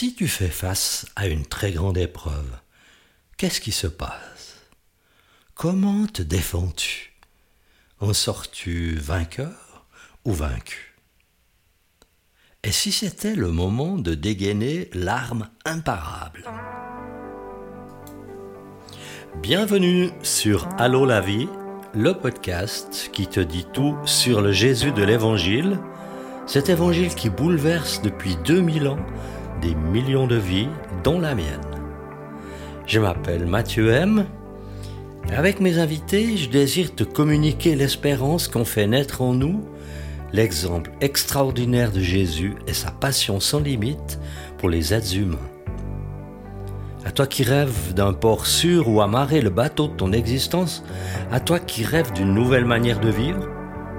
Si tu fais face à une très grande épreuve, qu'est-ce qui se passe? Comment te défends-tu? En sors-tu vainqueur ou vaincu? Et si c'était le moment de dégainer l'arme imparable? Bienvenue sur Allô la vie, le podcast qui te dit tout sur le Jésus de l'Évangile, cet Évangile qui bouleverse depuis 2000 ans des millions de vies, dont la mienne. Je m'appelle Mathieu M. Avec mes invités, je désire te communiquer l'espérance qu'ont fait naître en nous l'exemple extraordinaire de Jésus et sa passion sans limite pour les êtres humains. À toi qui rêves d'un port sûr où amarrer le bateau de ton existence, à toi qui rêves d'une nouvelle manière de vivre,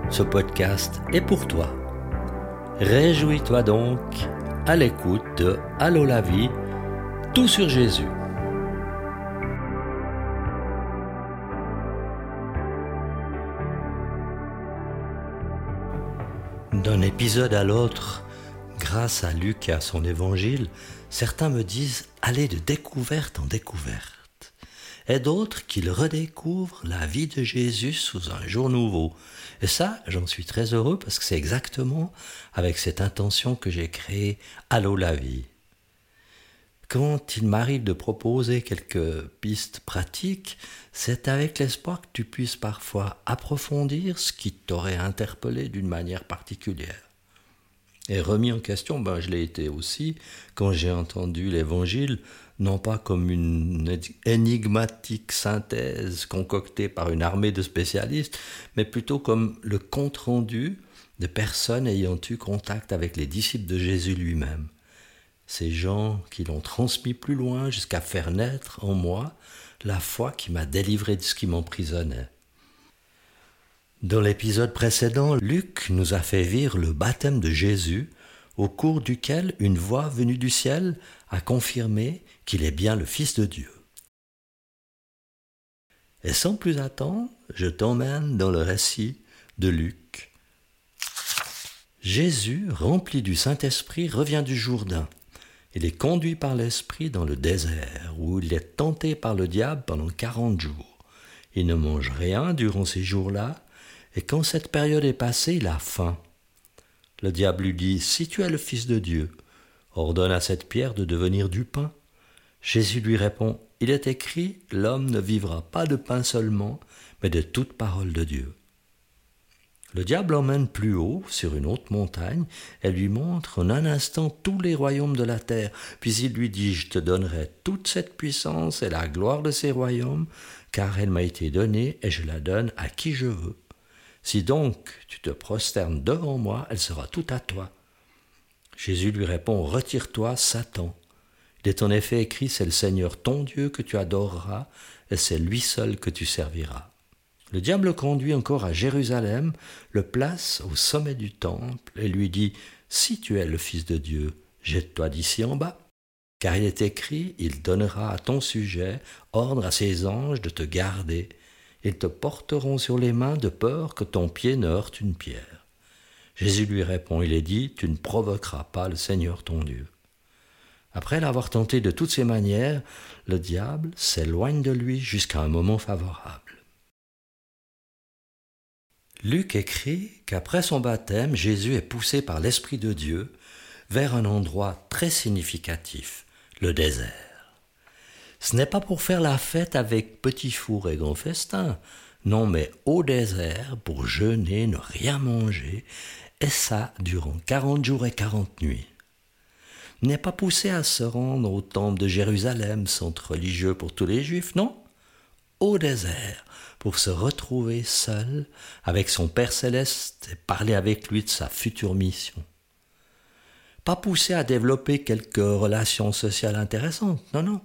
ce podcast est pour toi. Réjouis-toi donc à l'écoute de Allô la vie, tout sur Jésus. D'un épisode à l'autre, grâce à Luc et à son évangile, certains me disent aller de découverte en découverte, et d'autres qu'ils redécouvrent la vie de Jésus sous un jour nouveau, et ça, j'en suis très heureux parce que c'est exactement avec cette intention que j'ai créé Allô la vie. Quand il m'arrive de proposer quelques pistes pratiques, c'est avec l'espoir que tu puisses parfois approfondir ce qui t'aurait interpellé d'une manière particulière. Et remis en question, ben je l'ai été aussi quand j'ai entendu l'Évangile non pas comme une énigmatique synthèse concoctée par une armée de spécialistes, mais plutôt comme le compte-rendu de personnes ayant eu contact avec les disciples de Jésus lui-même. Ces gens qui l'ont transmis plus loin jusqu'à faire naître en moi la foi qui m'a délivré de ce qui m'emprisonnait. Dans l'épisode précédent, Luc nous a fait vivre le baptême de Jésus, au cours duquel une voix venue du ciel a confirmé qu'il est bien le Fils de Dieu. Et sans plus attendre, je t'emmène dans le récit de Luc. Jésus, rempli du Saint-Esprit, revient du Jourdain. Il est conduit par l'Esprit dans le désert, où il est tenté par le diable pendant quarante jours. Il ne mange rien durant ces jours-là, et quand cette période est passée, il a faim. Le diable lui dit, Si tu es le Fils de Dieu, ordonne à cette pierre de devenir du pain. Jésus lui répond, Il est écrit, l'homme ne vivra pas de pain seulement, mais de toute parole de Dieu. Le diable emmène plus haut, sur une haute montagne, et lui montre en un instant tous les royaumes de la terre, puis il lui dit, Je te donnerai toute cette puissance et la gloire de ces royaumes, car elle m'a été donnée, et je la donne à qui je veux. Si donc tu te prosternes devant moi, elle sera toute à toi. Jésus lui répond, Retire-toi, Satan. Il est en effet écrit, c'est le Seigneur ton Dieu que tu adoreras, et c'est lui seul que tu serviras. Le diable le conduit encore à Jérusalem, le place au sommet du temple, et lui dit, Si tu es le Fils de Dieu, jette-toi d'ici en bas. Car il est écrit, il donnera à ton sujet ordre à ses anges de te garder. Ils te porteront sur les mains de peur que ton pied ne heurte une pierre. Jésus lui répond, il est dit, tu ne provoqueras pas le Seigneur ton Dieu. Après l'avoir tenté de toutes ses manières, le diable s'éloigne de lui jusqu'à un moment favorable. Luc écrit qu'après son baptême, Jésus est poussé par l'Esprit de Dieu vers un endroit très significatif, le désert. Ce n'est pas pour faire la fête avec petit four et grand festin, non mais au désert pour jeûner, ne rien manger et ça durant quarante jours et quarante nuits. N'est pas poussé à se rendre au temple de Jérusalem, centre religieux pour tous les juifs, non Au désert, pour se retrouver seul avec son Père céleste et parler avec lui de sa future mission. Pas poussé à développer quelques relations sociales intéressantes, non, non.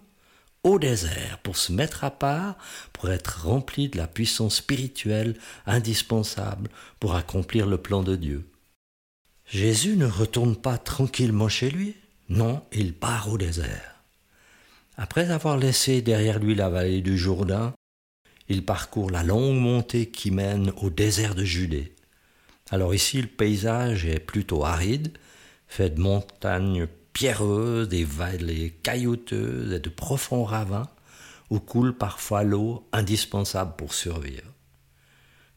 Au désert, pour se mettre à part, pour être rempli de la puissance spirituelle indispensable pour accomplir le plan de Dieu. Jésus ne retourne pas tranquillement chez lui, non, il part au désert. Après avoir laissé derrière lui la vallée du Jourdain, il parcourt la longue montée qui mène au désert de Judée. Alors ici, le paysage est plutôt aride, fait de montagnes pierreuses, des vallées caillouteuses et de profonds ravins où coule parfois l'eau indispensable pour survivre.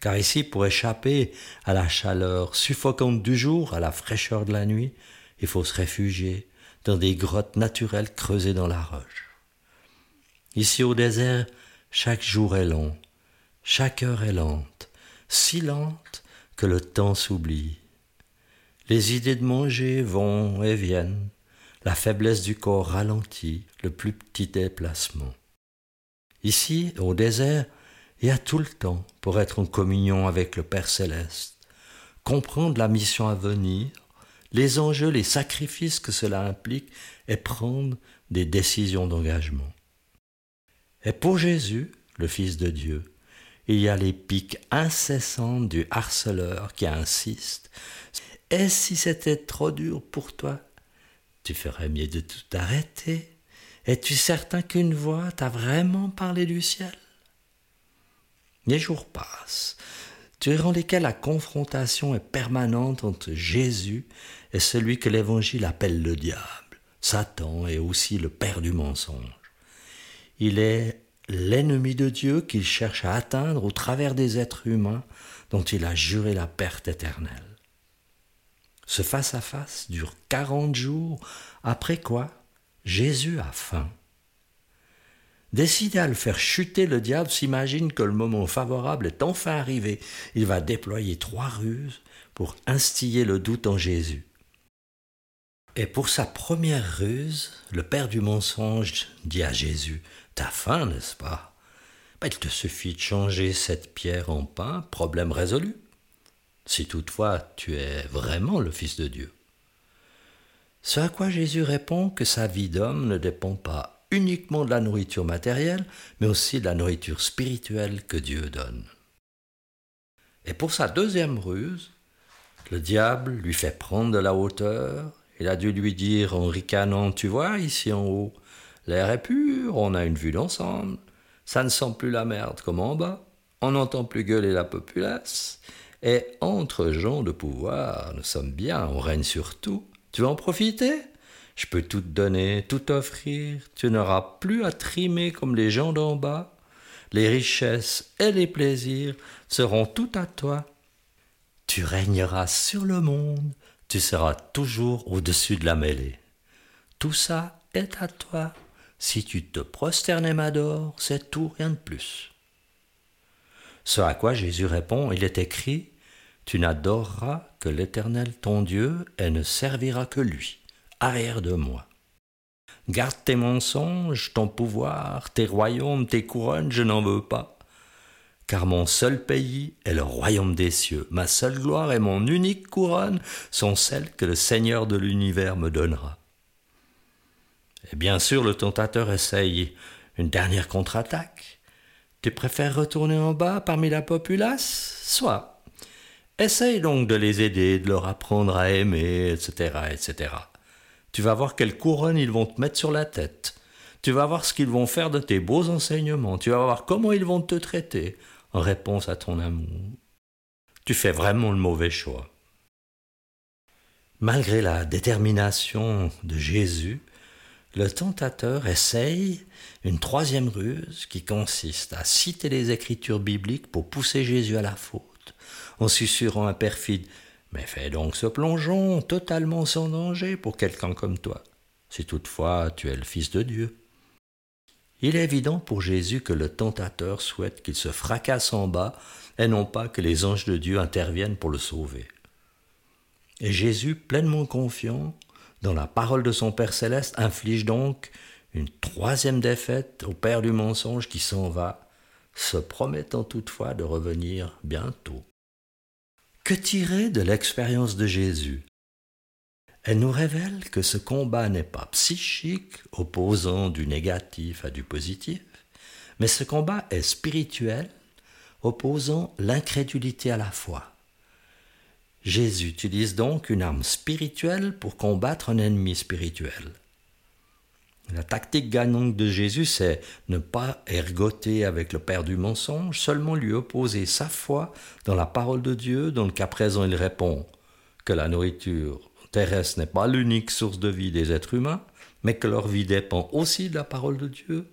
Car ici, pour échapper à la chaleur suffocante du jour, à la fraîcheur de la nuit, il faut se réfugier dans des grottes naturelles creusées dans la roche. Ici au désert, chaque jour est long, chaque heure est lente, si lente que le temps s'oublie. Les idées de manger vont et viennent, la faiblesse du corps ralentit le plus petit déplacement. Ici, au désert, il y a tout le temps pour être en communion avec le Père céleste, comprendre la mission à venir, les enjeux, les sacrifices que cela implique et prendre des décisions d'engagement. Et pour Jésus, le Fils de Dieu, il y a les piques incessantes du harceleur qui insiste. Et si c'était trop dur pour toi, tu ferais mieux de tout arrêter. Es-tu certain qu'une voix t'a vraiment parlé du ciel? Les jours passent, durant lesquels la confrontation est permanente entre Jésus et celui que l'Évangile appelle le diable, Satan est aussi le père du mensonge? Il est l'ennemi de Dieu qu'il cherche à atteindre au travers des êtres humains dont il a juré la perte éternelle. Ce face-à-face dure quarante jours, après quoi Jésus a faim. Décidé à le faire chuter, le diable s'imagine que le moment favorable est enfin arrivé. Il va déployer trois ruses pour instiller le doute en Jésus. Et pour sa première ruse, le père du mensonge dit à Jésus T'as faim, n'est-ce pas? Ben, Il te suffit de changer cette pierre en pain, problème résolu. Si toutefois tu es vraiment le Fils de Dieu. Ce à quoi Jésus répond que sa vie d'homme ne dépend pas uniquement de la nourriture matérielle, mais aussi de la nourriture spirituelle que Dieu donne. Et pour sa deuxième ruse, le diable lui fait prendre de la hauteur il a dû lui dire en ricanant Tu vois, ici en haut, l'air est pur, on a une vue d'ensemble, ça ne sent plus la merde comme en bas, on n'entend plus gueuler la populace, et entre gens de pouvoir, nous sommes bien, on règne sur tout. Tu veux en profiter? Je peux tout donner, tout offrir, tu n'auras plus à trimer comme les gens d'en bas. Les richesses et les plaisirs seront tout à toi. Tu régneras sur le monde tu seras toujours au-dessus de la mêlée. Tout ça est à toi. Si tu te prosternes et m'adores, c'est tout, rien de plus. Ce à quoi Jésus répond, il est écrit, Tu n'adoreras que l'Éternel ton Dieu et ne serviras que lui, arrière de moi. Garde tes mensonges, ton pouvoir, tes royaumes, tes couronnes, je n'en veux pas car mon seul pays est le royaume des cieux. Ma seule gloire et mon unique couronne sont celles que le Seigneur de l'univers me donnera. Et bien sûr, le tentateur essaye une dernière contre-attaque. Tu préfères retourner en bas parmi la populace? Soit. Essaye donc de les aider, de leur apprendre à aimer, etc., etc. Tu vas voir quelle couronne ils vont te mettre sur la tête. Tu vas voir ce qu'ils vont faire de tes beaux enseignements. Tu vas voir comment ils vont te traiter en réponse à ton amour, tu fais vraiment le mauvais choix. Malgré la détermination de Jésus, le tentateur essaye une troisième ruse qui consiste à citer les écritures bibliques pour pousser Jésus à la faute, en susurrant un perfide Mais fais donc ce plongeon totalement sans danger pour quelqu'un comme toi, si toutefois tu es le Fils de Dieu. Il est évident pour Jésus que le tentateur souhaite qu'il se fracasse en bas et non pas que les anges de Dieu interviennent pour le sauver. Et Jésus, pleinement confiant dans la parole de son Père céleste, inflige donc une troisième défaite au Père du mensonge qui s'en va, se promettant toutefois de revenir bientôt. Que tirer de l'expérience de Jésus? Elle nous révèle que ce combat n'est pas psychique, opposant du négatif à du positif, mais ce combat est spirituel, opposant l'incrédulité à la foi. Jésus utilise donc une arme spirituelle pour combattre un ennemi spirituel. La tactique gagnante de Jésus, c'est ne pas ergoter avec le Père du mensonge, seulement lui opposer sa foi dans la parole de Dieu, dans le cas présent il répond que la nourriture terrestre n'est pas l'unique source de vie des êtres humains, mais que leur vie dépend aussi de la parole de Dieu.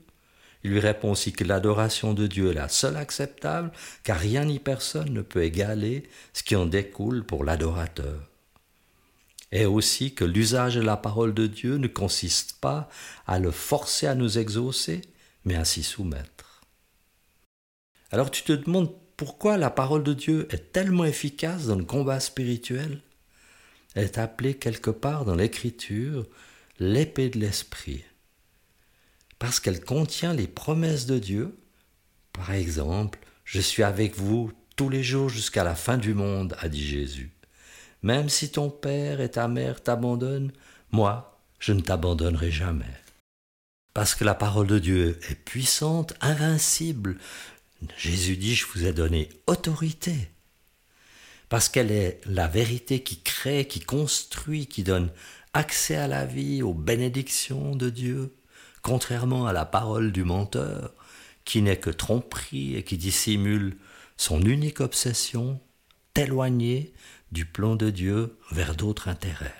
Il lui répond aussi que l'adoration de Dieu est la seule acceptable, car rien ni personne ne peut égaler ce qui en découle pour l'adorateur. Et aussi que l'usage de la parole de Dieu ne consiste pas à le forcer à nous exaucer, mais à s'y soumettre. Alors tu te demandes pourquoi la parole de Dieu est tellement efficace dans le combat spirituel? Elle est appelée quelque part dans l'Écriture l'épée de l'Esprit parce qu'elle contient les promesses de Dieu. Par exemple, je suis avec vous tous les jours jusqu'à la fin du monde, a dit Jésus. Même si ton père et ta mère t'abandonnent, moi, je ne t'abandonnerai jamais. Parce que la parole de Dieu est puissante, invincible. Jésus dit, je vous ai donné autorité. Parce qu'elle est la vérité qui crée, qui construit, qui donne accès à la vie, aux bénédictions de Dieu contrairement à la parole du menteur, qui n'est que tromperie et qui dissimule son unique obsession, t'éloigner du plan de Dieu vers d'autres intérêts.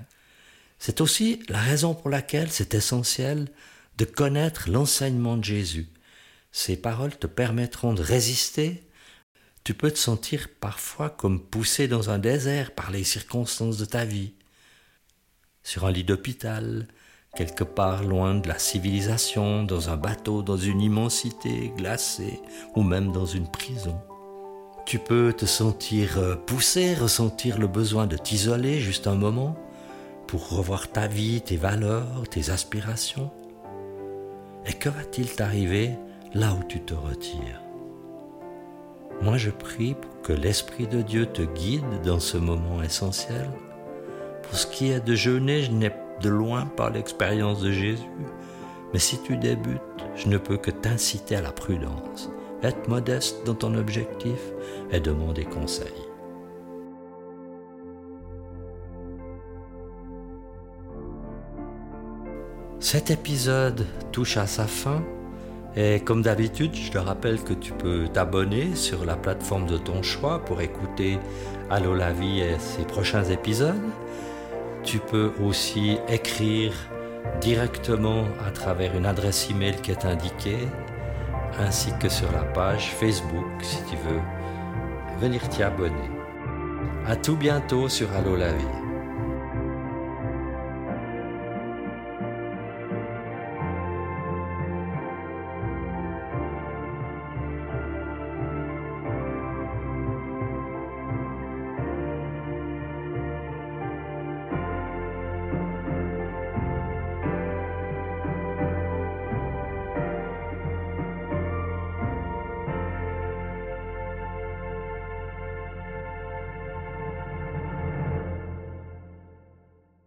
C'est aussi la raison pour laquelle c'est essentiel de connaître l'enseignement de Jésus. Ces paroles te permettront de résister. Tu peux te sentir parfois comme poussé dans un désert par les circonstances de ta vie. Sur un lit d'hôpital, quelque part loin de la civilisation, dans un bateau, dans une immensité glacée, ou même dans une prison. Tu peux te sentir euh, poussé, ressentir le besoin de t'isoler juste un moment pour revoir ta vie, tes valeurs, tes aspirations. Et que va-t-il t'arriver là où tu te retires? Moi je prie pour que l'Esprit de Dieu te guide dans ce moment essentiel. Pour ce qui est de jeûner, je n'ai de loin par l'expérience de Jésus. Mais si tu débutes, je ne peux que t'inciter à la prudence. Être modeste dans ton objectif et demander conseil. Cet épisode touche à sa fin et comme d'habitude, je te rappelle que tu peux t'abonner sur la plateforme de ton choix pour écouter Allo la vie et ses prochains épisodes. Tu peux aussi écrire directement à travers une adresse email qui est indiquée, ainsi que sur la page Facebook si tu veux venir t'y abonner. À tout bientôt sur Allo la vie.